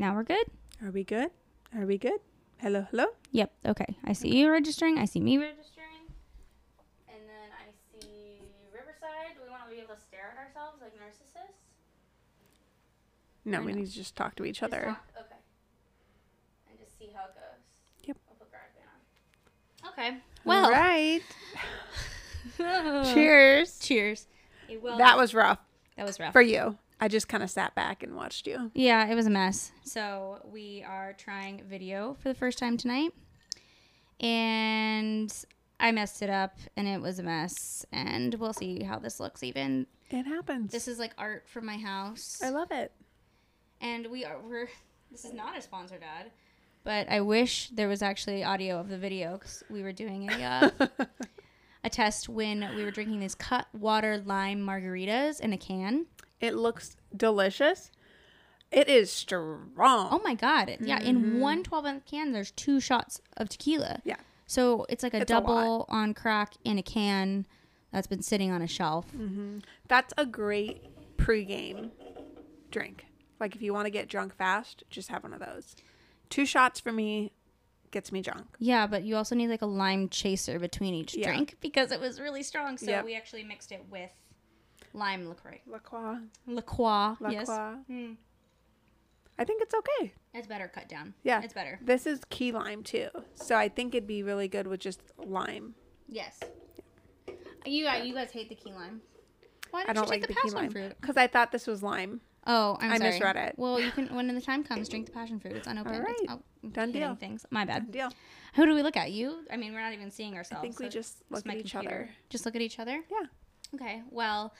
now we're good. Are we good? Are we good? Hello, hello. Yep. Okay. I see you registering. I see me registering. And then I see Riverside. Do we want to be able to stare at ourselves like narcissists? No, I we know. need to just talk to each Just other. talk- Okay. And just see how it goes. Yep. I'll put GarageBand on. Okay. Well. All right. Cheers. Cheers. That was rough that was rough. for you. I just kind of sat back and watched you. Yeah, it was a mess. So we are trying video for the first time tonight. And I messed it up and it was a mess. And we'll see how this looks even. It happens. This is like art from my house. I love it. And we are we're this is not a sponsored ad. But I wish there was actually audio of the video because we were doing a uh, a test when we were drinking these Cutwater lime margaritas in a can. It looks delicious. It is strong. Oh my god! Yeah, in mm-hmm. one 12 ounce can, there's two shots of tequila. Yeah. So it's like a It's a double on crack in a can that's been sitting on a shelf. Mm-hmm. That's a great pregame drink. Like if you want to get drunk fast, just have one of those. Two shots for me gets me drunk. Yeah, but you also need like a lime chaser between each Yeah. drink because it was really strong. So Yep. we actually mixed it with lime LaCroix. La Croix. La Croix. La yes. Croix. Hmm. I think it's okay. It's better cut down. Yeah. It's better. This is key lime too. So I think it'd be really good with just lime. Yes. You guys, you guys hate the key lime. Why don't, don't you like take the the, key passion lime fruit? because I thought this was lime. Oh, I'm I sorry. misread it. Well, you can when the time comes, drink the passion fruit. It's unopened. All It's- oh, Done deal. Things. My bad. Deal. Who do we look at? You? I mean, we're not even seeing ourselves. I think we so just look at each computer. other. Just look at each other. Yeah. Okay. Well,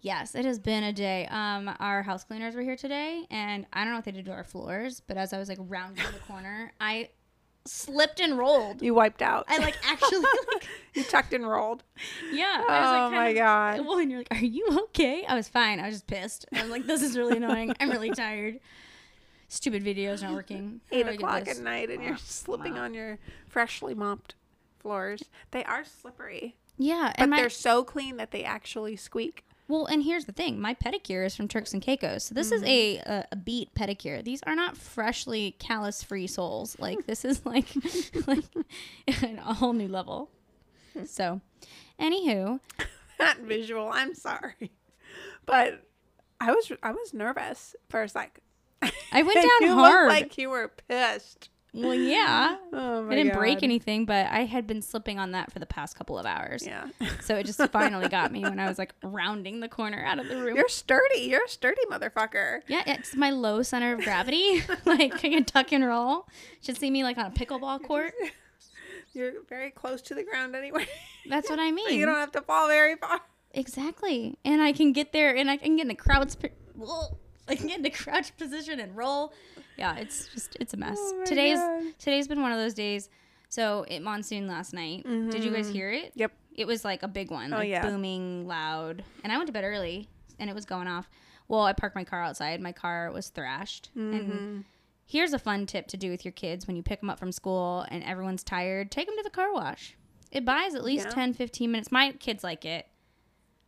yes, it has been a day. Um, our house cleaners were here today, and I don't know what they did to our floors, but as I was like rounding the corner, I slipped and rolled. You wiped out. I like actually like you tucked and rolled. yeah. I was, Oh like, my of- God. Well, and you're like, "Are you okay?" I was fine. I was just pissed. I was like, "This is really annoying. I'm really tired." Stupid video's not working. Eight do I get o'clock at night and you're slipping Wow. on your freshly mopped floors. They are slippery, Yeah, but and my they're so clean that they actually squeak. well, and here's the thing: my pedicure is from Turks and Caicos, so this is mm-hmm. a, a a beat pedicure. These are not freshly callus-free soles. Like hmm. this is like like a whole new level. Hmm. So, anywho, That visual. I'm sorry, but I was I was nervous for a sec. I went down you hard. like you were pissed. Well, yeah, Oh I didn't break anything, but I had been slipping on that for the past couple of hours. Yeah, So it just finally got me when I was like rounding the corner out of the room. you're sturdy. You're a sturdy motherfucker. yeah, it's my low center of gravity. like I can tuck and roll. Should see me like on a pickleball court. You're very close to the ground anyway. That's what I mean. you don't have to fall very far. Exactly. And I can get there and I can get in a crouch p- Can get in a crouch position and roll. Yeah, it's just it's a mess. Oh today's God. today's been one of those days. So it monsooned last night. Did you guys hear it? Mm-hmm. Yep. It was like a big one. Oh, like yeah. booming loud. And I went to bed early and it was going off. Well, I parked my car outside. My car was thrashed. Mm-hmm. And here's a fun tip to do with your kids when you pick them up from school and everyone's tired, take them to the car wash. It buys at least Yeah. 10 15 minutes. My kids like it.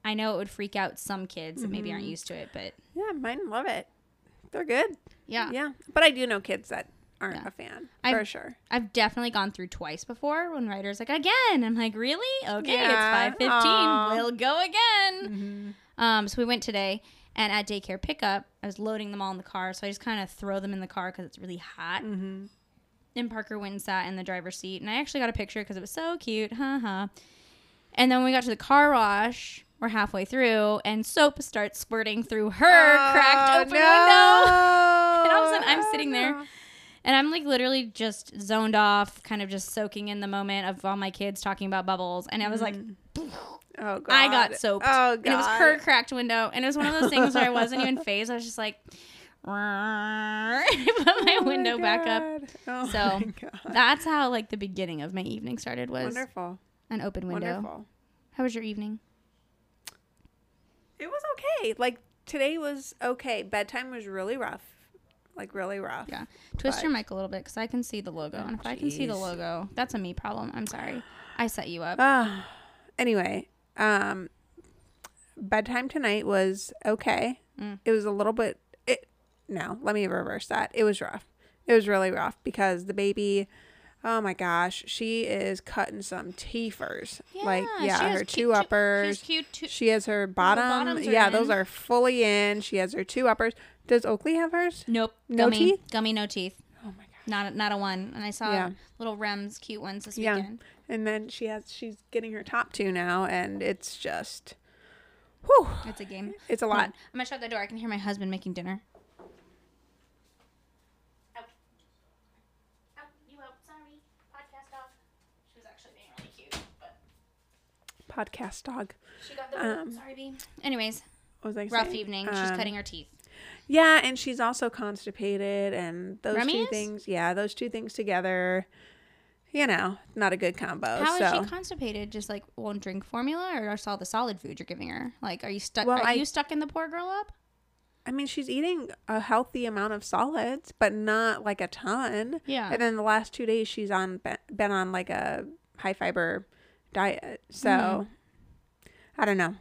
I know it would freak out some kids that maybe Mm-hmm. aren't used to it, but Yeah, mine love it. They're good. yeah. Yeah, but I do know kids that aren't Yeah. a fan I've- for sure. I've definitely gone through twice before when Ryder's like, again. I'm like, really? Okay, Yeah. it's 5.15. We'll go again. Mm-hmm. Um, so we went today, and at daycare pickup, I was loading them all in the car, so I just kind of throw them in the car because it's really hot. Mm-hmm. And Parker went and sat in the driver's seat, and I actually got a picture because it was so cute, haha. And then when we got to the car wash, we're halfway through, and soap starts squirting through her cracked open window. And all of a sudden, I'm sitting there. And I'm like literally just zoned off, kind of just soaking in the moment of all my kids talking about bubbles. And I was like, Oh god. I got soaped. Oh god. And it was her cracked window. And it was one of those things where I wasn't even phased. I was just like, I put my Oh window back up. Oh So. That's how like the beginning of my evening started was wonderful. an open window. Wonderful. How was your evening? It was okay. Like today was okay. Bedtime was really rough. Like really rough. Yeah. Twist But- your mic a little bit because I can see the logo. and if I can see the logo, that's a me problem. I'm sorry. I set you up. Ah. anyway, um, bedtime tonight was okay. Mm. It was a little bit. It no, let me reverse that. It was rough. It was really rough because the baby, oh my gosh, she is cutting some teethers. like, yeah, her two uppers. She's cute. Too. She has her bottom. Yeah, those are fully in. She has her two uppers. Does Oakley have hers? Nope. No gummy, teeth? Gummy, no teeth. Oh my god. Not a, not a one. And I saw Yeah. little Rems cute ones this weekend. Yeah. And then she has she's getting her top two now, and it's just, whew, It's a game. it's a lot. I'm gonna shut the door. I can hear my husband making dinner. Out. Out. You out. Sorry. Podcast dog. She was actually being really cute, but Podcast dog. she got the. Um, sorry, B. Anyways, What was I rough saying? evening. She's Um, cutting her teeth. Yeah, and she's also constipated, and those Remy two is? things. Yeah, those two things together. You know, not a good combo. How is so she constipated? Just like won't drink formula, or are all the solid food you're giving her? Like, are you stuck? Well, are I- you stuck in the poor girl up? I mean, she's eating a healthy amount of solids, but not like a ton. Yeah. And then the last two days, she's on been- been on like a high fiber diet. So Mm-hmm. I don't know.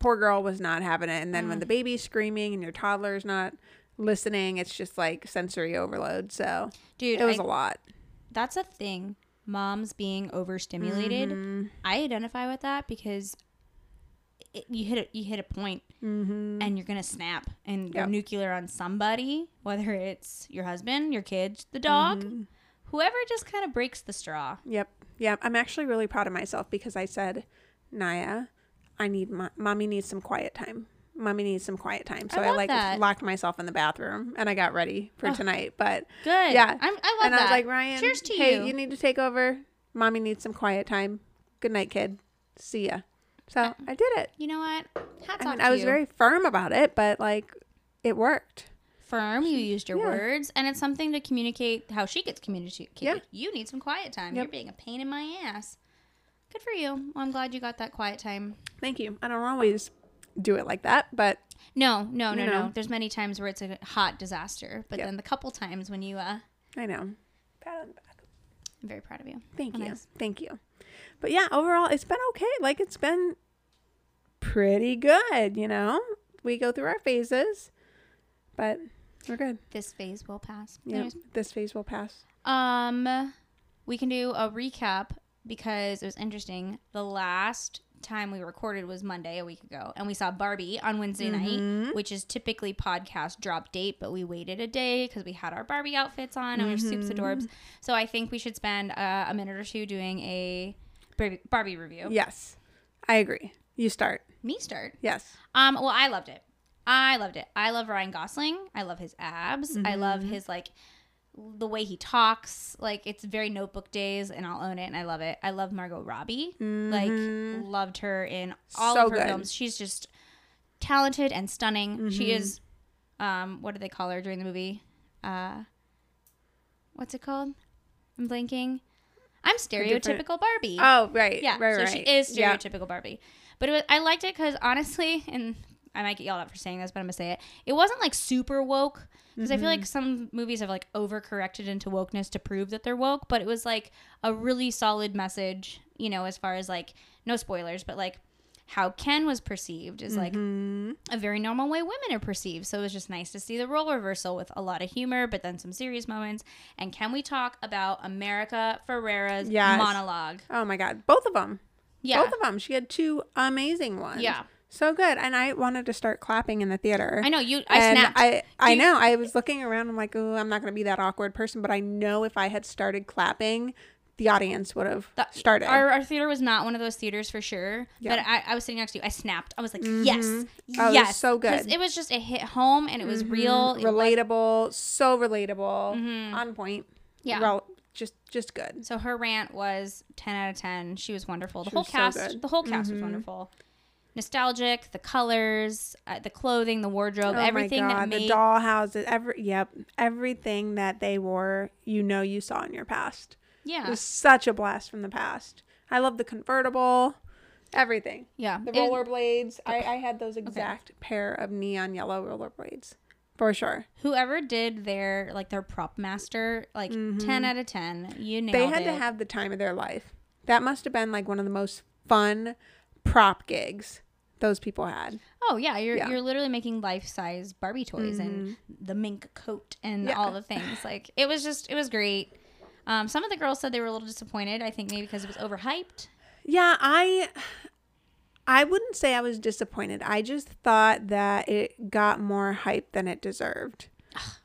Poor girl was not having it. And then Mm. when the baby's screaming and your toddler's not listening, it's just like sensory overload. So Dude, it was I- a lot. that's a thing. Moms being overstimulated. Mhm. I identify with that because it, you hit a, you hit a point Mhm. and you're gonna snap and go nuclear on somebody, whether it's your husband, your kids, the dog, Mhm. whoever just kind of breaks the straw. Yep. Yep. I'm actually really proud of myself because I said, Naya, I need my mommy needs some quiet time. Mommy needs some quiet time. So I I, like that. locked myself in the bathroom and I got ready for Oh. tonight. But Good. Yeah. I'm, I love and that. I was like, Ryan, Cheers to hey, you. you need to take over. Mommy needs some quiet time. Good night, kid. See ya. So I did it. You know what? Hats I off mean, I was you. very firm about it, but like, it worked. Firm. You used your Yeah. words, and it's something to communicate how she gets communicated. Yeah. You need some quiet time. Yep. You're being a pain in my ass. Good for you. Well, I'm glad you got that quiet time. Thank you. I don't always do it like that, but No, no, no, You no. There's many times where it's a hot disaster, but Yep. then the couple times when you, uh, I know. Pat on the back. I'm very proud of you. Thank Oh, you. nice. Thank you. But yeah, overall, it's been okay. Like, it's been pretty good, you know? We go through our phases, but we're good. This phase will pass. Yeah. Anyways, This phase will pass. Um, we can do a recap because it was interesting. The last time we recorded was Monday a week ago, and we saw Barbie on Wednesday Mm-hmm. night, which is typically podcast drop date, but we waited a day because we had our Barbie outfits on and we are soups Mm-hmm. adorbs. So I think we should spend uh, a minute or two doing a Barbie, Barbie review. Yes, I agree. You start. Me start. Yes. Um, well, I loved it. I loved it. I love Ryan Gosling. I love his abs. I love Mm-hmm. his like the way he talks. Like it's very notebook days and I'll own it and I love it. I love Margot Robbie. Like loved her in all Mm-hmm. So of her good. films. She's just talented and stunning. She Mm-hmm. is um what do they call her during the movie? Uh what's it called? I'm blanking. I'm stereotypical Barbie. Oh, right. Yeah, Right, so right. she is Yeah. stereotypical Barbie. But it was, I liked it because honestly, and I might get yelled at for saying this, but I'm gonna say it. It wasn't like super woke because I feel Mm-hmm. like some movies have like overcorrected into wokeness to prove that they're woke. But it was like a really solid message, you know, as far as like no spoilers, but like how Ken was perceived is like Mm-hmm. a very normal way women are perceived. So it was just nice to see the role reversal with a lot of humor, but then some serious moments. And can we talk about America Ferrera's Yes. monologue? Oh my God. Both of them. Yeah. Both of them. She had two amazing ones. Yeah. So good. And I wanted to start clapping in the theater. I know you. I and snapped. I, I you- know. I was looking around. I'm like, oh, I'm not going to be that awkward person. But I know if I had started clapping, the audience would have The- started. Our, our theater was not one of those theaters for sure. Yeah. But I, I was sitting next to you. I snapped. I was like, mm-hmm. yes, Oh, was yes. so good. It was just it hit home and it was mm-hmm. real. It was- relatable, so relatable, mm-hmm. on point. Yeah. Rel- just just good. so her rant was ten out of ten. She was wonderful. The She whole was so cast. Mm-hmm. the whole cast was wonderful. Nostalgic. The colors, uh, the clothing, the wardrobe, oh everything my that made. the doll houses, every yep, everything that they wore, you know, you saw in your past. It yeah. was such a blast from the past. I love the convertible, everything. yeah. The It- rollerblades. I, I had those exact pair of neon yellow rollerblades. For sure. whoever did their like their prop master, like ten out of ten. You nailed Mm-hmm. They had it. to have the time of their life. That must have been like one of the most fun prop gigs those people had. Oh yeah, you're Yeah. you're literally making life size Barbie toys and the mink coat and Yeah. all the things. Like it was just it was great. Um, some of the girls said they were a little disappointed. I think maybe because it was overhyped. Yeah, I I wouldn't say I was disappointed. I just thought that it got more hype than it deserved.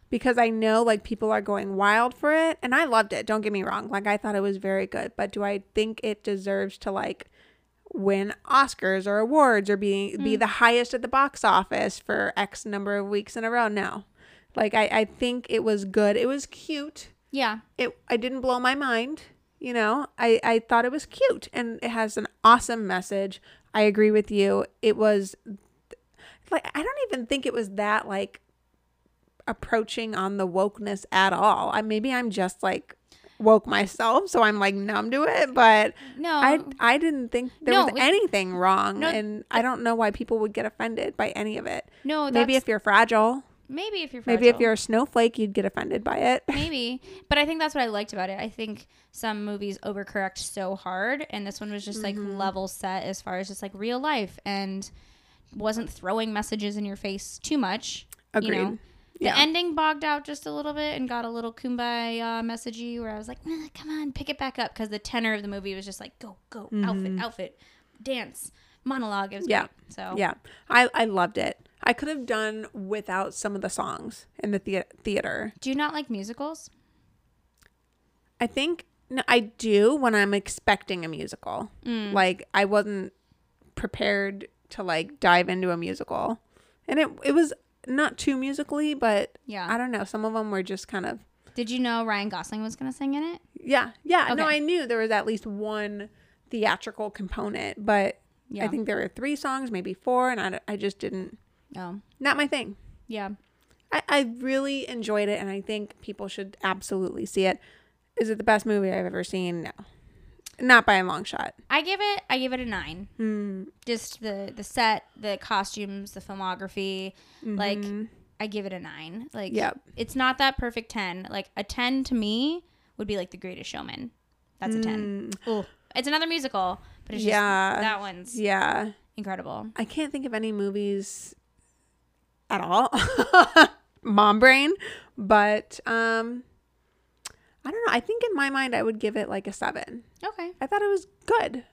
Because I know like people are going wild for it and I loved it. Don't get me wrong. Like I thought it was very good, but do I think it deserves to like win Oscars or awards or be be the highest at the box office for X number of weeks in a row? No. Like I, I think it was good. It was cute Yeah, it I didn't blow my mind. You know, I I thought it was cute and it has an awesome message. I agree with you. It was like I don't even think it was that like approaching on the wokeness at all. I maybe I'm just like woke myself, so I'm like numb to it, but no, I I didn't think there No, was anything wrong No, and I don't know why people would get offended by any of it. no. Maybe if you're fragile, maybe if you're fragile. maybe if you're a snowflake, you'd get offended by it. maybe but i think that's what i liked about it i think some movies overcorrect so hard and this one was just like Mm-hmm. level set as far as just like real life and wasn't throwing messages in your face too much Agreed. you know the Yeah. ending bogged out just a little bit and got a little kumbaya messagey where i was like "Ah, come on pick it back up because the tenor of the movie was just like go go outfit outfit dance monologue it was Mm-hmm. Yeah. great. so Yeah, I, I loved it. I could have done without some of the songs in the thea- theater. do you not like musicals I think no, I do when I'm expecting a musical. Mm. Like I wasn't prepared to like dive into a musical, and it it was not too musically, but yeah I don't know. Some of them were just kind of did you know ryan gosling was gonna sing in it yeah yeah. No, I knew there was at least one theatrical component, but yeah I think there were three songs, maybe four, and I, I just didn't. oh Not my thing. yeah I, I really enjoyed it, and I think people should absolutely see it. Is it the best movie I've ever seen? No, not by a long shot. I give it I give it a nine. Hmm. Just the the set, the costumes, the filmography. Like I give it a nine. Like Mm-hmm. Yep. it's not that perfect ten. Like a ten to me would be like The Greatest Showman. That's a ten. Ooh, it's another musical, but it's. Yeah. just that one's Yeah, incredible. I can't think of any movies at all. Mom brain, but um, I don't know. I think in my mind I would give it like a seven. Okay. I thought it was good,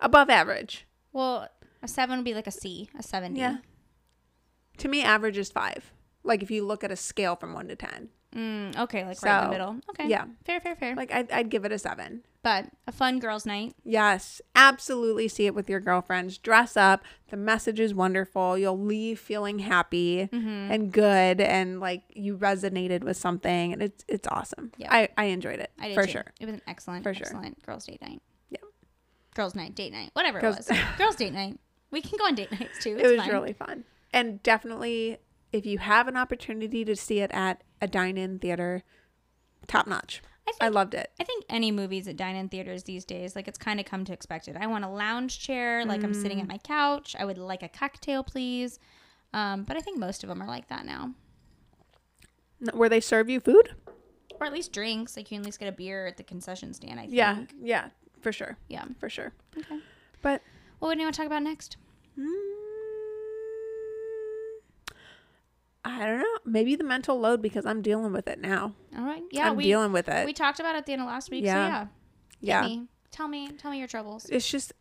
above average. Well, a seven would be like a C, a seventy. Yeah. To me, average is five. Like if you look at a scale from one to ten, Mm, okay, like right in the middle. Okay. yeah. Fair, fair, fair. like I'd, I'd give it a seven. but a fun girls' night. Yes, absolutely see it with your girlfriends. Dress up. The message is wonderful. You'll leave feeling happy Mm-hmm. and good and like you resonated with something and it's it's awesome. Yeah. I, I enjoyed it I did for too. sure. It was an excellent, For sure. excellent girls' date night. Yeah. Girls' night, date night, whatever Girls- it was. girls' date night. We can go on date nights too. It was fine. really fun. And definitely if you have an opportunity to see it at a dine-in theater, top notch. I think I loved it. I think any movies at dine-in theaters these days, like it's kind of come to expect it. I want a lounge chair, like I'm sitting at Mm. my couch. I would like a cocktail, please. Um, but I think most of them are like that now, Where they serve you food? or at least drinks. Like you can at least get a beer at the concession stand. I think. Yeah, yeah, for sure. Yeah. For sure. Okay. But What would you want to talk about next? Mm, I don't know. Maybe the mental load because I'm dealing with it now. All right. Yeah, I'm we dealing with it. we talked about it at the end of last week. Yeah. So yeah. Yeah. me. Tell me. Tell me your troubles. It's just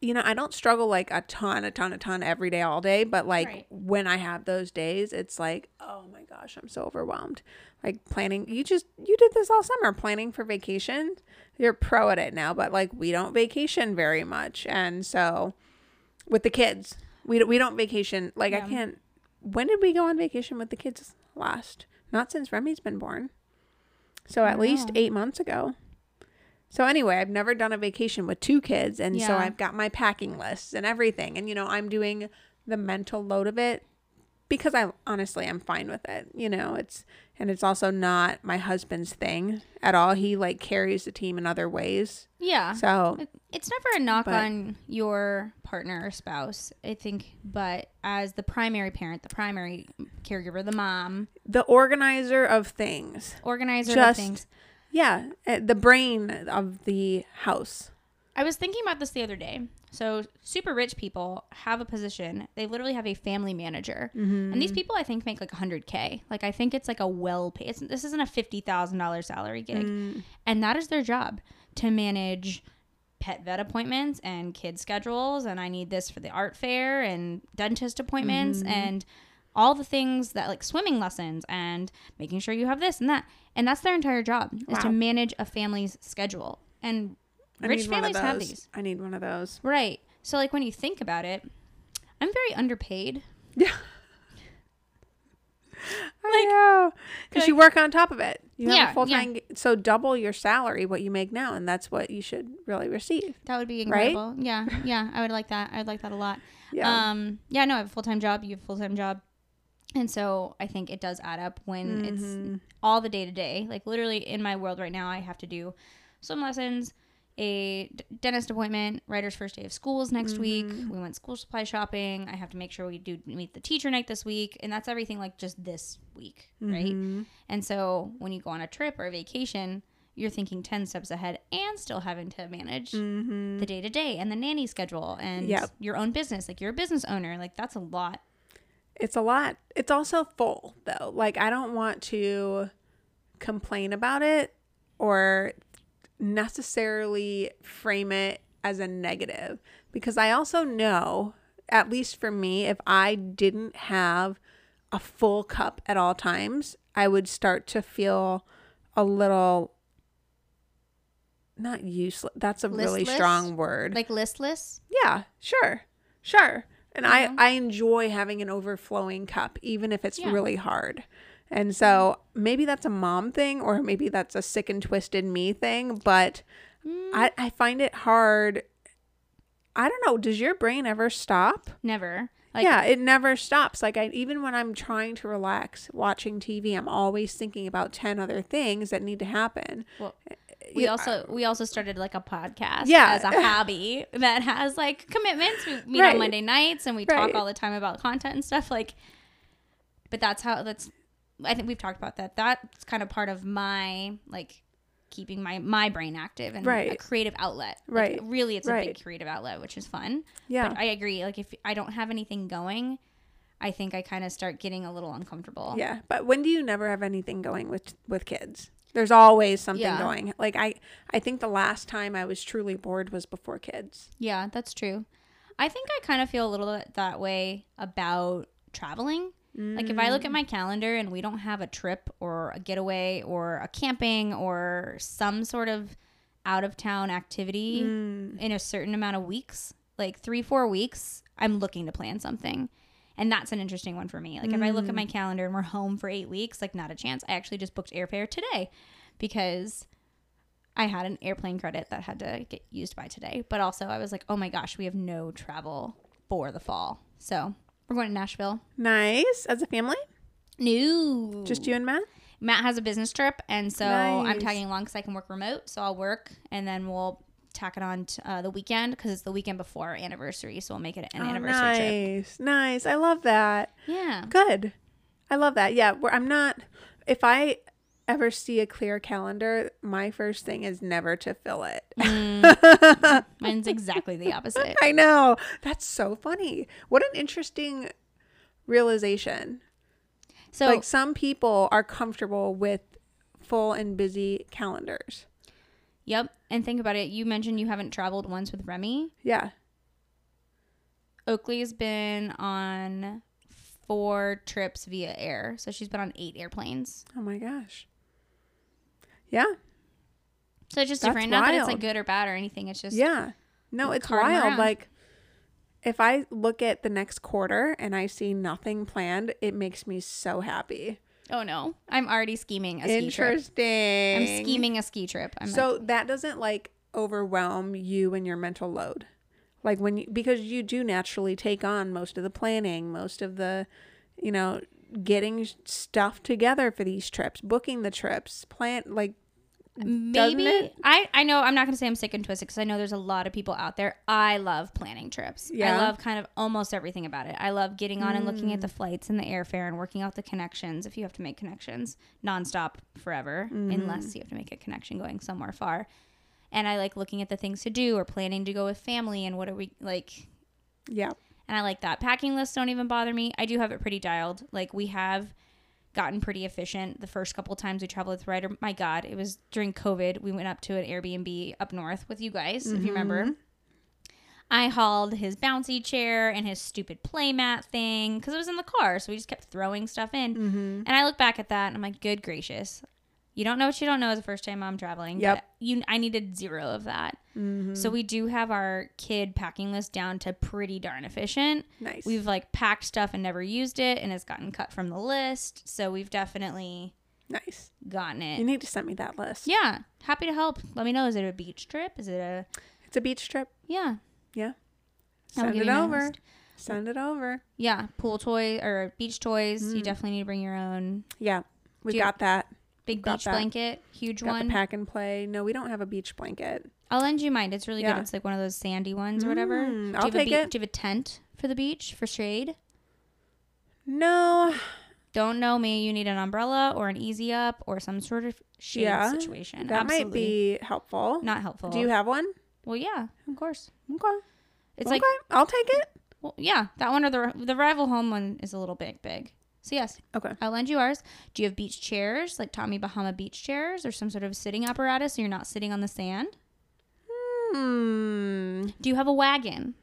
you know, I don't struggle like a ton, a ton, a ton every day, all day, but like Right. when I have those days, it's like, oh my gosh, I'm so overwhelmed. Like planning, you just, you did this all summer, planning for vacation. You're pro at it now, but like we don't vacation very much. And so with the kids, we, we don't vacation. Like I can't, when did we go on vacation with the kids last? Not since Remy's been born. So at least eight months ago. So anyway, I've never done a vacation with two kids, and so Yeah. I've got my packing lists and everything, and you know I'm doing the mental load of it because I honestly I'm fine with it. You know, it's and it's also not my husband's thing at all. He like carries the team in other ways. Yeah. So It's never a knock But- on your partner or spouse, I think, but as the primary parent, the primary caregiver, the mom, the organizer of things, organizer Just- of things. yeah, eh, the brain of the house. I was thinking about this the other day. So super rich people have a position. They literally have a family manager, Mm-hmm. and these people I think make like 100k. Like I think it's like a well paid. This isn't a fifty thousand dollars salary gig, Mm. and that is their job to manage pet vet appointments and kid schedules. And I need this for the art fair and dentist appointments Mm-hmm. and all the things that like swimming lessons and making sure you have this and that. And that's their entire job is to manage a family's schedule. And I rich need one of families have these. I need one of those. Right. So like when you think about it, I'm very underpaid. Yeah. I know. Because you work on top of it. You have Yeah, a full time, so double your salary, what you make now, and that's what you should really receive. That would be Right? incredible. Yeah. Yeah. I would like that. I would like that a lot. Yeah. Um yeah, no, I have a full time job, you have a full time job. And so I think it does add up when Mhm. it's all the day to day. Like literally in my world right now I have to do swim lessons, a d- dentist appointment, Ryder's first day of school is next week. Mm-hmm. We went school supply shopping. I have to make sure we do meet the teacher night this week, and that's everything like just this week, right? Mhm. And so when you go on a trip or a vacation, you're thinking 10 steps ahead and still having to manage Mhm. the day to day and the nanny schedule and Yep. your own business. Like you're a business owner. Like that's a lot. It's a lot. It's also full, though. Like, I don't want to complain about it or necessarily frame it as a negative because I also know, at least for me, if I didn't have a full cup at all times, I would start to feel a little not useless. That's a really strong word. Like listless. Yeah, sure. Sure. And. I I enjoy having an overflowing cup even if it's Yeah. really hard. And so maybe that's a mom thing or maybe that's a sick and twisted me thing, but Mm, I I find it hard I don't know, does your brain ever stop? never. Like yeah, it never stops. Like I even when I'm trying to relax watching TV, I'm always thinking about 10 other things that need to happen. Well, we Yeah, also we also started like a podcast Yeah. as a hobby that has like commitments. We meet Right. on Monday nights and we Right. talk all the time about content and stuff. Like, but that's how that's. I think we've talked about that. That's kind of part of my like keeping my my brain active and a creative outlet. Like, Right. really, it's a big creative outlet, which is fun. yeah. But I agree. Like if I don't have anything going, I think I kind of start getting a little uncomfortable. Yeah, but when do you never have anything going with with kids? There's always something Yeah. going. Like I I think the last time I was truly bored was before kids. Yeah, that's true. I think I kind of feel a little bit that way about traveling. Like if I look at my calendar and we don't have a trip or a getaway or a camping or some sort of out of town activity Mm. in a certain amount of weeks, like 3-4 weeks, I'm looking to plan something. And that's an interesting one for me. Like if I look at my calendar and we're home for 8 weeks, like not a chance. I actually just booked airfare today because I had an airplane credit that had to get used by today. But also, I was like, oh my gosh, we have no travel for the fall. So we're going to Nashville. Nice as a family, No. just you and Matt. Matt has a business trip, and so I'm tagging along because I can work remote. So I'll work, and then we'll tack it on to, uh, the weekend because it's the weekend before our anniversary. So we'll make it an Oh, anniversary trip. nice, nice. I love that. Yeah. Good. I love that. Yeah, where I'm not. If I ever see a clear calendar, my first thing is never to fill it. Mm. Mine's exactly the opposite. I know. That's so funny. What an interesting realization. So like some people are comfortable with full and busy calendars. Yep. And think about it. You mentioned you haven't traveled once with Remy. Yeah. Oakley's been on four trips via air. So she's been on eight airplanes. Oh my gosh. Yeah. So it's just That's different. Not that it's like good or bad or anything. It's just Yeah. No, it's wild. around. Like if I look at the next quarter and I see nothing planned, it makes me so happy. oh no, I'm already scheming a ski trip. Interesting. I'm scheming a ski trip. I'm so like, that doesn't like overwhelm you and your mental load. Like when you because you do naturally take on most of the planning, most of the, you know, getting stuff together for these trips, booking the trips, plan like maybe? I I know I'm not gonna say I'm sick and twisted because I know there's a lot of people out there. I love planning trips. Yeah. I love kind of almost everything about it. I love getting on and looking Mm. at the flights and the airfare and working out the connections. If you have to make connections nonstop forever, Mm-hmm. unless you have to make a connection going somewhere far. and I like looking at the things to do or planning to go with family and what are we like Yeah. and I like that. Packing lists don't even bother me. I do have it pretty dialed. Like we have gotten pretty efficient the first couple times we traveled with Ryder. My God, it was during COVID. We went up to an Airbnb up north with you guys, if you remember. I hauled his bouncy chair and his stupid playmat thing because it was in the car. So we just kept throwing stuff in. Mm-hmm. And I look back at that and I'm like, good gracious. You don't know what you don't know as a first time I'm traveling. Yep. You, I needed zero of that. Mm-hmm. So we do have our kid packing list down to pretty darn efficient. Nice. We've like packed stuff and never used it, and it's gotten cut from the list. So we've definitely nice. gotten it. You need to send me that list. Yeah, happy to help. Let me know. Is it a beach trip? Is it a It's a beach trip. yeah? Yeah. I'll Send give it you over. list. Send it over. Yeah, pool toy or beach toys. You Mm. definitely need to bring your own Yeah. We you- got that. Big Got beach that. blanket, huge Got one. the pack and play. No, we don't have a beach blanket. I'll lend you mine. It's really Yeah. good. It's like one of those sandy ones or whatever. Mm, do, I'll you have a take be- it. do you have a tent for the beach for shade? No. Don't know me. You need an umbrella or an easy up or some sort of shade Yeah, situation. That Absolutely. might be helpful. not helpful. Do you have one? Well, yeah, of course. Okay. It's okay. like, I'll take it. well, yeah, that one or the the rival home one is a little bit big. So yes, Okay. I'll lend you ours. Do you have beach chairs, like Tommy Bahama beach chairs, or some sort of sitting apparatus, so you're not sitting on the sand? Hmm. Do you have a wagon?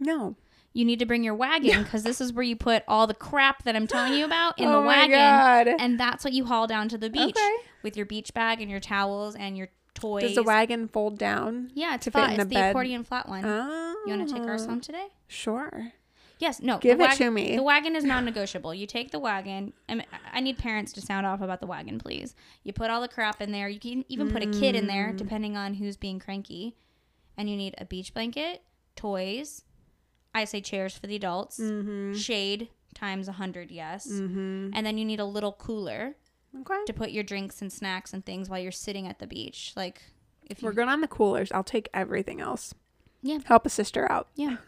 No. You need to bring your wagon because this is where you put all the crap that I'm telling you about in oh the my wagon, God. and that's what you haul down to the beach Okay. with your beach bag and your towels and your toys. Does the wagon fold down? yeah, it's to fit flat. It's the the bed? accordion flat one. Oh. you want to take ours home today? Sure. Yes, no. Give the it to me. The wagon is non-negotiable. You take the wagon. and I need parents to sound off about the wagon, please. You put all the crap in there. You can even put a kid in there, Mm. depending on who's being cranky. And you need a beach blanket, toys. I say chairs for the adults. Mm-hmm. Shade times a hundred, yes. Mm-hmm. And then you need a little cooler Okay. to put your drinks and snacks and things while you're sitting at the beach. Like if you We're good on the coolers. I'll take everything else. Yeah. Help a sister out. yeah.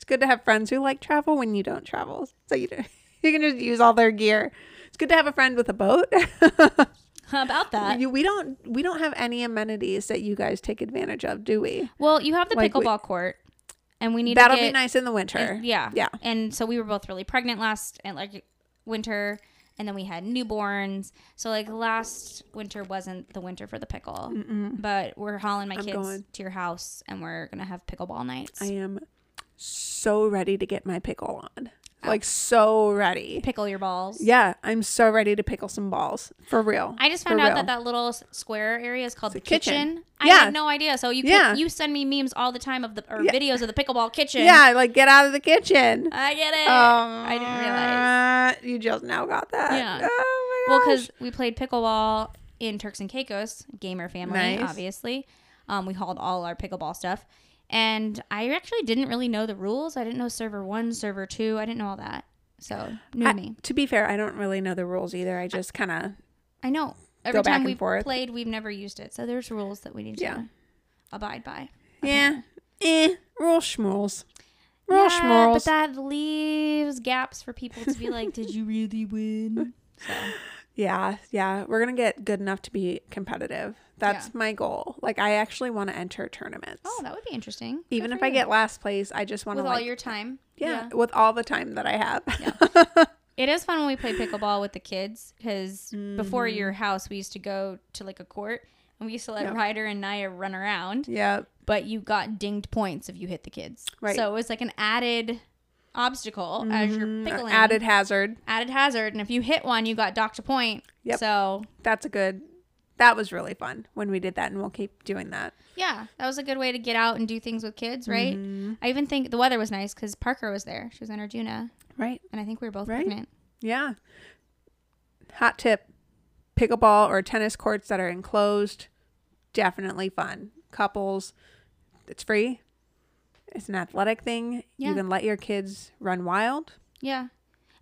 It's good to have friends who like travel when you don't travel. So you you can just use all their gear. It's good to have a friend with a boat. How about that? You- we don't we don't have any amenities that you guys take advantage of, do we? Well, you have the Like we- pickleball court, and we need That'll to get, be nice in the winter. And- yeah. Yeah. And so we were both really pregnant last and like winter and then we had newborns. So like last winter wasn't the winter for the pickle. But we're hauling my I'm kids going. to your house and we're going to have pickleball nights. I am so ready to get my pickle on. Oh. Like so ready. Pickle your balls. Yeah, I'm so ready to pickle some balls for real. I just found out real. that that little square area is called the It's kitchen. kitchen. I Yeah. had no idea. So you Yeah. you send me memes all the time of the or Yeah. videos of the pickleball kitchen. Yeah, like get out of the kitchen. I get it. Um, I didn't realize. You just now got that. Yeah. Oh my gosh. Well, because we played pickleball in Turks and Caicos, gamer family, Nice. obviously. Um, we hauled all our pickleball stuff, and I actually didn't really know the rules. I didn't know server one, server two. I didn't know all that. So new I- to me. to be fair, I don't really know the rules either. I just kind of I know every time we've forth. played, we've never used it. So there's rules that we need Yeah. to abide by. yeah, eh, rule schmules. rule yeah, schmools. but that leaves gaps for people to be like, "Did you really win?" So Yeah, yeah, we're gonna get good enough to be competitive. That's Yeah. my goal. Like, I actually want to enter tournaments. oh, that would be interesting. Even if I get last place, I just want to with all like, your time, yeah, with all the time that I have. It is fun when we play pickleball with the kids because before Mm-hmm. your house, we used to go to like a court and we used to let Yep. Ryder and Naya run around, yeah, but you got dinged points if you hit the kids. Right. So it was like an added obstacle as you're Mm, pickling. added hazard. added hazard. And if you hit one, you got docked a point. Yep. So That's a good. That was really fun when we did that, and we'll keep doing that. yeah, that was a good way to get out and do things with kids, right? Mm-hmm. I even think the weather was nice because Parker was there. She was in Arjuna. Right. And I think we were both Right. pregnant. Yeah. Hot tip pickleball or tennis courts that are enclosed, definitely fun. Couples, it's free. It's an athletic thing. Yeah. You can let your kids run wild. Yeah.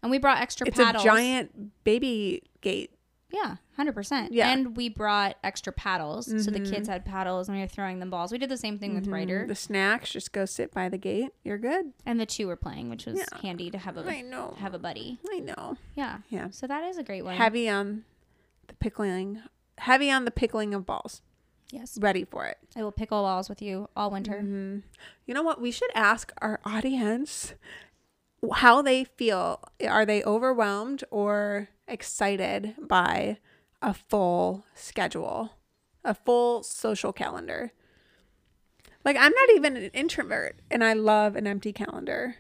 And we brought extra It's paddles. a giant baby gate. Yeah, hundred percent. Yeah. and we brought extra paddles, so the kids had paddles, and we were throwing them balls. We did the same thing with Mhm. Ryder, The snacks, just go sit by the gate. You're good. and the two were playing, which was Yeah. handy to have I a know. have a buddy. I know. Yeah, Yeah. So that is a great one. Heavy on the pickling. Heavy on the pickling of balls. Yes. ready for it. I will pickle balls with you all winter. Mm-hmm. You know what? We should ask our audience how they feel. Are they overwhelmed or excited by a full schedule, a full social calendar? Like, I'm not even an introvert and I love an empty calendar.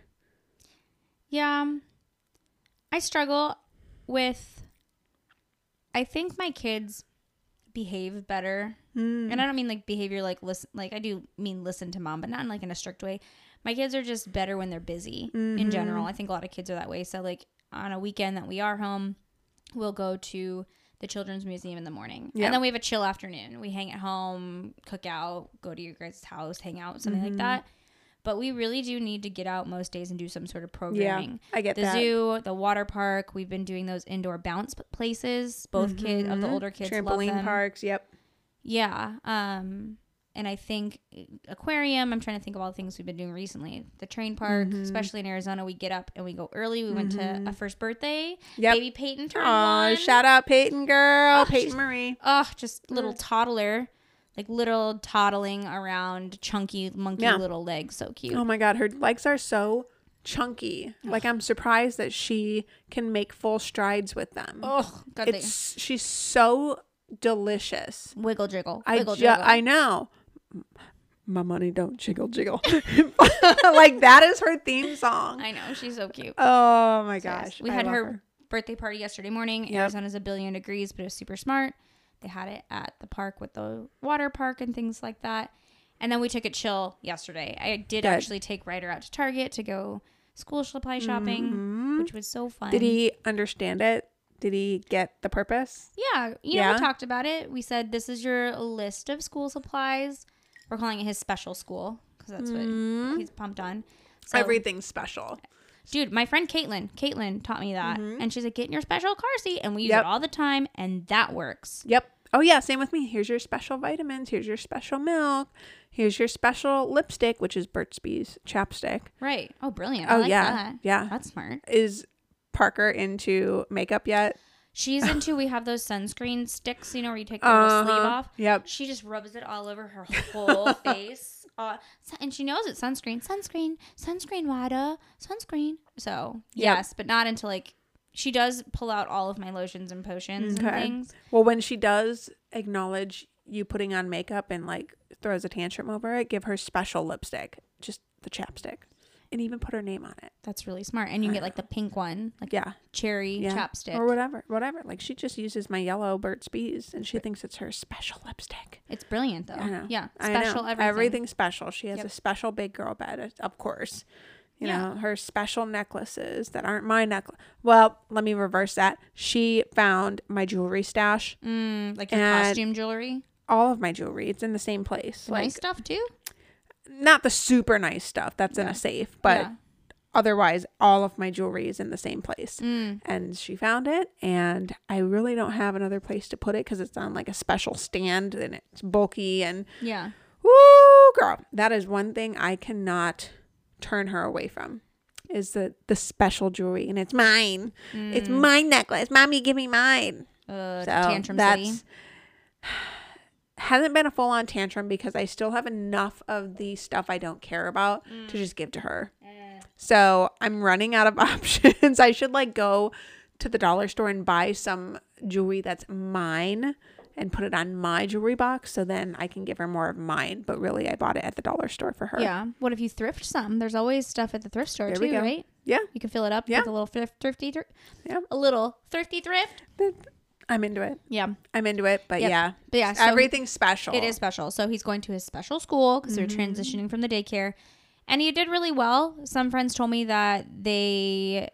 Yeah. um, I struggle with I think my kids behave better. Mm. And I don't mean like behavior like listen like I do mean listen to mom, but not in like in a strict way. My kids are just better when they're busy Mm-hmm. in general. I think a lot of kids are that way. So like on a weekend that we are home, we'll go to the children's museum in the morning. Yeah. And then we have a chill afternoon. We hang at home, cook out, go to your guys' house, hang out, something Mm-hmm. like that. But we really do need to get out most days and do some sort of Yeah, programming I get the that. zoo, the water park. We've been doing those indoor bounce places. Both kids of the older kids love Mm-hmm. Trampoline parks. Yep. Yeah. Um, and I think eh, aquarium. I'm trying to think of all the things we've been doing recently. The train park, Mm-hmm. especially in Arizona, we get up and we go early. We went to mm-hmm. a first birthday. Yep. Baby Peyton turned Oh, one. shout out Peyton girl, Oh, Peyton Marie. Oh, just mm. little toddler, like little toddling around, chunky monkey Yeah. little legs. So cute. Oh my god, her legs are so chunky. Like I'm surprised that she can make full strides with them. Oh, God, it's she's so delicious. wiggle jiggle. I Wiggle ju- jiggle. I know. My money don't jiggle jiggle. like that is her theme song. I know she's so cute. Oh my gosh. we I had love her, birthday party yesterday morning. Yep. Arizona's a billion degrees, but it was super smart. They had it at the park with the water park and things like that. And then we took it chill yesterday. I did Good. actually take Ryder out to Target to go school supply shopping, which was so fun. Mm-hmm. Did he understand it? Did he get the purpose? Yeah, you know, Yeah? we talked about it. We said this is your list of school supplies. We're calling it his special school because that's what he's pumped on. So, Everything's special. dude, my friend Caitlin, Caitlin taught me that, and she's like, "Get in your special car seat," and we use Mm-hmm. Yep. it all the time, and that works. Yep. Oh yeah, same with me. Here's your special vitamins. Here's your special milk. Here's your special lipstick, which is Burt's Bees chapstick. Right? Oh, brilliant! I Oh like yeah, that. yeah. That's smart. Is Parker into makeup yet? She's into. we have those sunscreen sticks, you know, where you take the little sleeve Uh-huh. off. Yep. She just rubs it all over her whole face. Uh, and she knows it's sunscreen, sunscreen, sunscreen, water, sunscreen. So Yep. yes, but not until like she does pull out all of my lotions and potions and things. Well, when she does acknowledge you putting on makeup and like throws a tantrum over it, give her special lipstick, just the chapstick, and even put her name on it. That's really smart. And you can get like the pink one, like Yeah. cherry Yeah. chapstick. Or whatever, whatever. Like she just uses my yellow Burt's Bees, and she thinks it's her special lipstick. It's brilliant though. I know. Yeah, I know. special everything. Everything's special. She has Yep. a special big girl bed, of course. You Yeah. know, her special necklaces that aren't my necklace. Well, let me reverse that. She found my jewelry stash, Mm, like your costume jewelry, all of my jewelry. It's in the same place. Like nice stuff too. Not the super nice stuff that's in a safe, but Yeah. otherwise all of my jewelry is in the same place. Mm. And she found it and I really don't have another place to put it cuz it's on like a special stand and it's bulky and Yeah. Woo, girl. That is one thing I cannot turn her away from. Is the the special jewelry and it's mine. It's my necklace. Mommy, give me mine. Uh, So tantrum that's. Hasn't been a full on tantrum because I still have enough of the stuff I don't care about Mm. to just give to her. So I'm running out of options. I should like go to the dollar store and buy some jewelry that's mine and put it on my jewelry box so then I can give her more of mine. But really, I bought it at the dollar store for her. Yeah. What if you thrift some? There's always stuff at the thrift store There too, right? Yeah. You can fill it up Yeah. with a little thrift, thrifty, thr- Yeah. a little thrifty thrift. I'm into it. Yeah. I'm into it. But Yep. yeah, But yeah, so everything's special. It is special. So he's going to his special school because Mm-hmm. they're transitioning from the daycare, and he did really well. Some friends told me that they.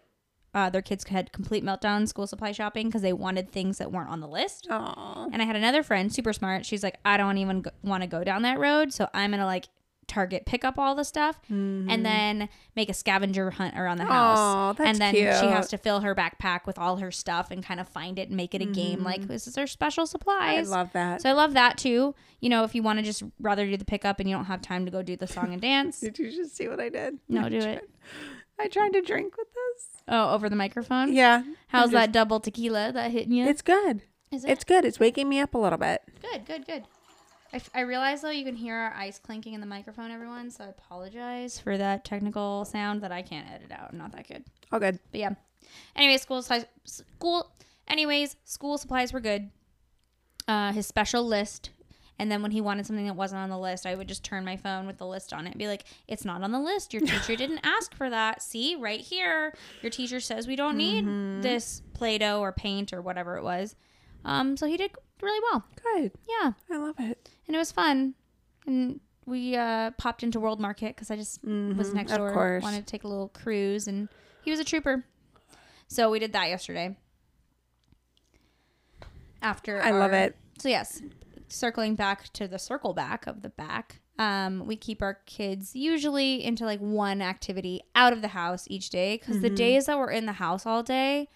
Uh, their kids had complete meltdown school supply shopping because they wanted things that weren't on the list. Aw. And I had another friend, super smart. She's like, I don't even want to go down that road, so I'm gonna like Target pick up all the stuff and then make a scavenger hunt around the house. Mm-hmm. That's and then she has to fill her backpack with all her stuff and kind of find it and make it a game. Like this is her special Mm-hmm. I love that. So I love that too. You know, if you want to just rather do the pickup and you don't have time to go do the song and dance. Did you just see what I did? No, I do tried- it. I tried to drink with this. Oh, over the microphone. Yeah. How's I'm that double tequila that hitting you? It's good. Is it It's good. It's waking me up a little bit. good? Good. Good. I, f- I realize though you can hear our ice clinking in the microphone, everyone. So I apologize for that technical sound that I can't edit out. I'm not that good. All good. But yeah. Anyway, school supplies. School. Anyways, school supplies were good. Uh, his special list, and then when he wanted something that wasn't on the list, I would just turn my phone with the list on it and be like, "It's not on the list. Your teacher didn't ask for that. See, right here, your teacher says we don't need this Play-Doh or paint or whatever it was." Um, so he did really well. Good. Yeah, I love it. and it was fun. And we uh, popped into World Market because I just was Mhm, next of door. course. Wanted to take a little cruise, and he was a trooper. So we did that yesterday. After I love it. So yes, circling back to the circle back of the back, um, we keep our kids usually into like one activity out of the house each day because the Mhm. days that we're in the house all day,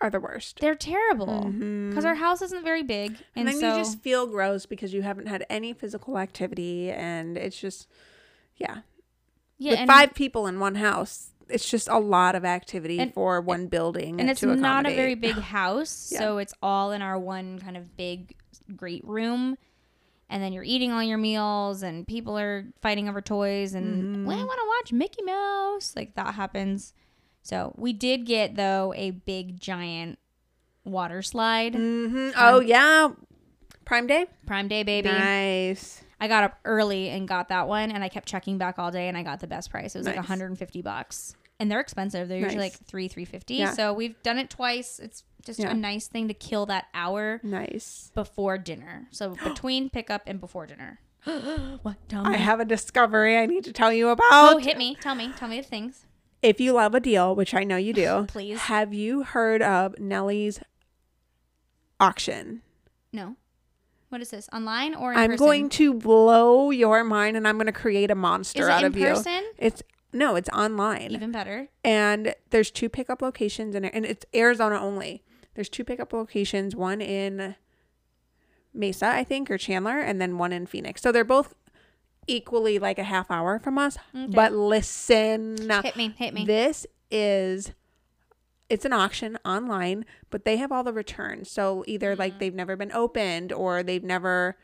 Are the worst. they're terrible because our house isn't very big, and, And, then so you just feel gross because you haven't had any physical activity, and it's just, yeah. yeah, With and- five people in one house, it's just a lot of activity And- for one building. and it's not a very big house Yeah. so it's all in our one kind of big great room and then you're eating all your meals and people are fighting over toys and Mhm. we want to watch mickey mouse like that happens so we did get though a big giant water slide Mhm. Oh yeah, Prime Day. prime day baby Nice. i got up early and got that one and i kept checking back all day and i got the best price it was like 150 bucks and they're expensive they're usually like three 350 Yeah. so we've done it twice it's just Yeah. a nice thing to kill that hour Nice. before dinner. So between pickup and before dinner. what? Tell I have a discovery I need to tell you about. oh, hit me. Tell me. Tell me the things. If you love a deal, which I know you do, Please. have you heard of Nellie's auction? No. What is this? Online or in I'm person? going to blow your mind and I'm going to create a monster Is it out in of you. It's no, it's online. Even better. and there's two pickup locations in and it's Arizona only. There's two pickup locations, one in Mesa, I think, or Chandler, and then one in Phoenix. So they're both equally like a half hour from us. Okay. But listen, Hit me. Hit me. this is it's an auction online, but they have all the returns. So either Mm-hmm. like they've never been opened or they've never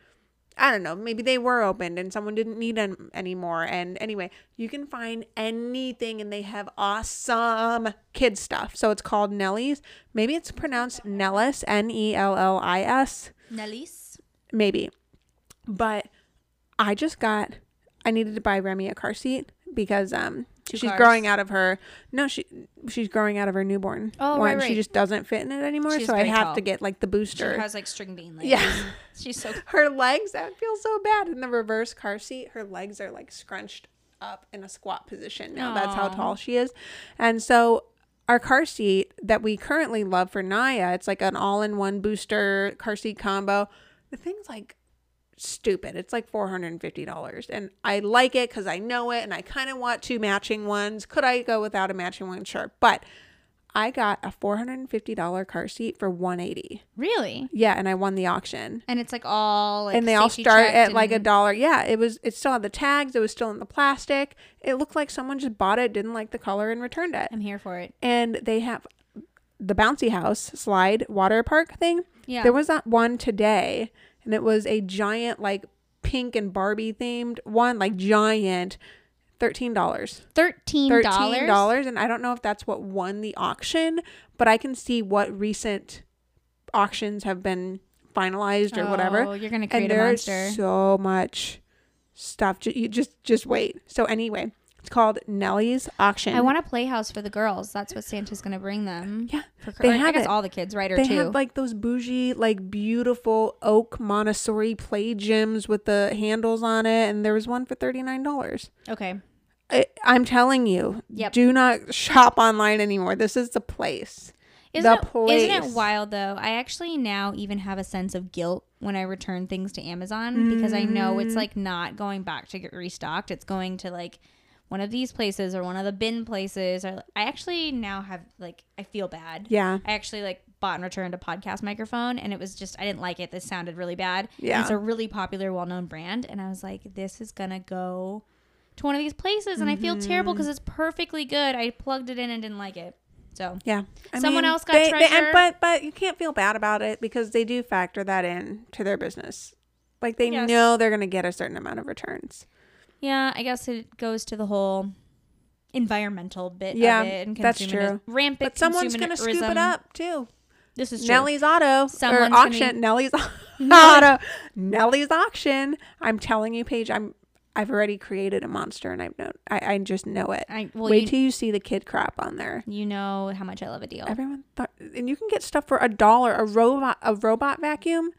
I don't know, maybe they were opened and someone didn't need them anymore. And anyway, you can find anything and they have awesome kid stuff. So it's called Nellie's. Maybe it's pronounced Nellis, N E L L I S Nellis. maybe. But I just got I needed to buy Remy a car seat because um Two she's cars. growing out of her no she she's growing out of her newborn Oh, one right, right. she just doesn't fit in it anymore She's so I have tall. to get like the booster She has like string bean legs. yeah She's so. her legs that feels so bad in the reverse car seat her legs are like scrunched up in a squat position now that's how tall she is and so our car seat that we currently love for Naya, it's like an all-in-one booster car seat combo. The thing's like stupid. It's like $450. And I like it because I know it and I kind of want two matching ones. Could I go without a matching one? Sure. But I got a $450 car seat for 180 Really? Yeah, and I won the auction. And it's like all like and they all start at like a dollar. Yeah, it was it still had the tags, it was still in the plastic. It looked like someone just bought it, didn't like the color and returned it. I'm here for it. And they have the bouncy house slide water park thing. Yeah. There was that one today, and it was a giant, like pink and Barbie themed one, like giant, thirteen dollars. Thirteen dollars. and I don't know if that's what won the auction, but I can see what recent auctions have been finalized or whatever. Oh, you're gonna create And a there's monster. so much stuff. You just just wait. So anyway, it's called Nellie's auction. I want a playhouse for the girls. That's what Santa's gonna bring them. Yeah, for, they or I have guess it. all the kids, right? Or they two. have like those bougie, like beautiful oak Montessori play gyms with the handles on it, and there was one for thirty nine dollars. okay. I'm telling you, Yep. do not shop online anymore. This is the place. Isn't the it, isn't it wild though? I actually now even have a sense of guilt when I return things to Amazon because I know it's Mm. like not going back to get restocked. It's going to like one of these places or one of the bin places. Or I actually now have like I feel bad. Yeah, I actually like bought and returned a podcast microphone and it was just I didn't like it. This sounded really bad. And Yeah. it's a really popular, well known brand. And I was like, this is gonna go to one of these places and I feel terrible Mm-hmm. because it's perfectly good. I plugged it in and didn't like it. So yeah. I Someone else got they, they- and- treasure. but but you can't feel bad about it because they do factor that in to their business. Like they guess. know they're gonna get a certain amount of returns. Yeah, I guess it goes to the whole environmental bit Yeah, of it and that's true. Rampant But someone's gonna scoop it up too. This is true. Nellie's Auto Someone's or auction. Nellie's Auto. Nellie's auction. I'm telling you, Paige. I'm. I've already created a monster, and I've known. I, I just know it. I, well, Wait you, till you see the kid crap on there. you know how much I love a deal. Everyone thought, and you can get stuff for a dollar. A robot, a robot vacuum,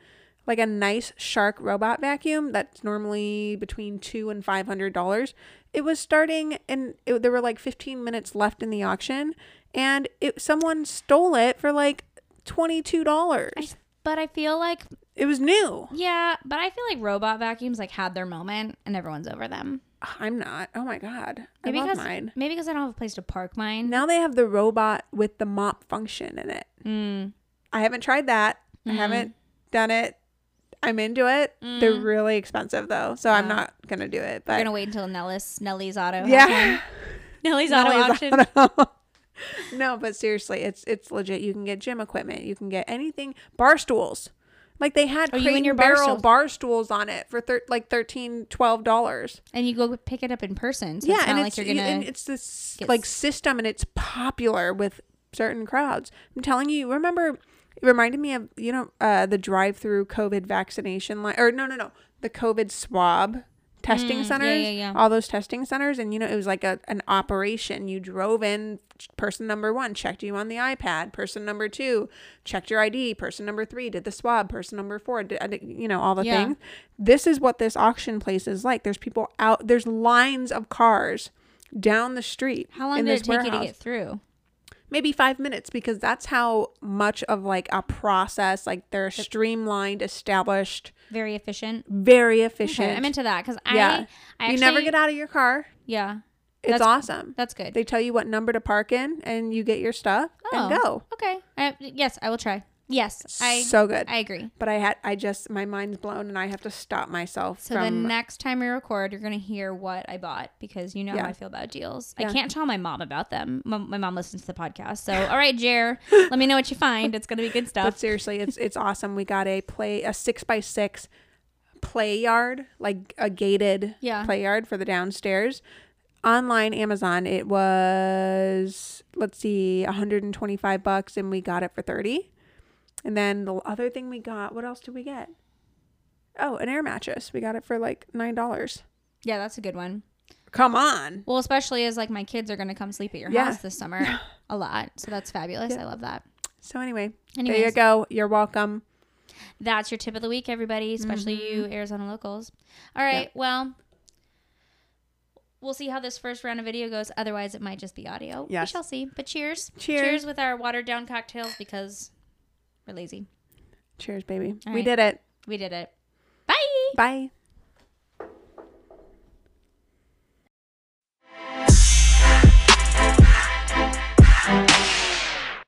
like a nice Shark robot vacuum that's normally between two and five hundred dollars. It was starting, and it, there were like fifteen minutes left in the auction, and it someone stole it for like twenty two dollars. But I feel like, It was new. yeah, but I feel like robot vacuums like had their moment and everyone's over them. I'm not. Oh my god, Maybe I love because mine. maybe because I don't have a place to park mine. Now they have the robot with the mop function in it. Mm. I haven't tried that. I Mhm. haven't done it. I'm into it. They're Mm. really expensive though, so I'm not gonna do it. We're But gonna wait until Nellis Nellie's auto. yeah, one. Nellie's auto auction. Auto. no, but seriously, it's it's legit. You can get gym equipment. You can get anything. Bar stools. Like they had Oh, you and your bar barrel stools. bar stools on it for thir- like 13 dollars. And you go pick it up in person. So yeah, it's and like it's you're gonna. and it's this like system, and it's popular with certain crowds. I'm telling you. Remember, it reminded me of you know uh, the drive-through COVID vaccination line, or no, no, no, the COVID swab testing Mm, centers. yeah, yeah. All those testing centers, and you know it was like a an operation. You drove in. Person number one checked you on the iPad. Person number two checked your ID. Person number three did the swab. Person number four did you know all the Yeah. things. This is what this auction place is like. There's people out. There's lines of cars down the street. How long did it take you to get through? Maybe five minutes because that's how much of like a process. Like they're streamlined, established, Very efficient. very efficient. Okay, I'm into that because I, Yeah. I you never get out of your car. Yeah, It's That's- awesome. that's good. They tell you what number to park in, and you get your stuff and Oh. go. okay. I, yes, I will try. Yes, I so good. I agree. but I had I just my mind's blown, and I have to stop myself So the next time we record, you're gonna hear what I bought because you know Yeah. how I feel about deals. Yeah. I can't tell my mom about them. My, my mom listens to the podcast, so all right, Jer, let me know what you find. It's gonna be good stuff. but seriously, it's it's awesome. We got a play a six by six play yard, like a gated Yeah. play yard for the downstairs. Online Amazon, it was let's see, 125 bucks, and we got it for 30. And then the other thing we got, what else did we get? Oh, an air mattress. We got it for like nine dollars. Yeah, that's a good one. Come on. Well, especially as like my kids are gonna come sleep at your Yeah. house this summer a lot, so that's fabulous. Yeah. I love that. So anyway, there you go. You're welcome. that's your tip of the week, everybody, especially you mm-hmm. Arizona locals. All right, well. We'll see how this first round of video goes. Otherwise, it might just be audio. Yes. We shall see. But cheers. Cheers. Cheers with our watered down cocktails because we're lazy. Cheers, baby. All we right. did it. We did it. Bye. Bye.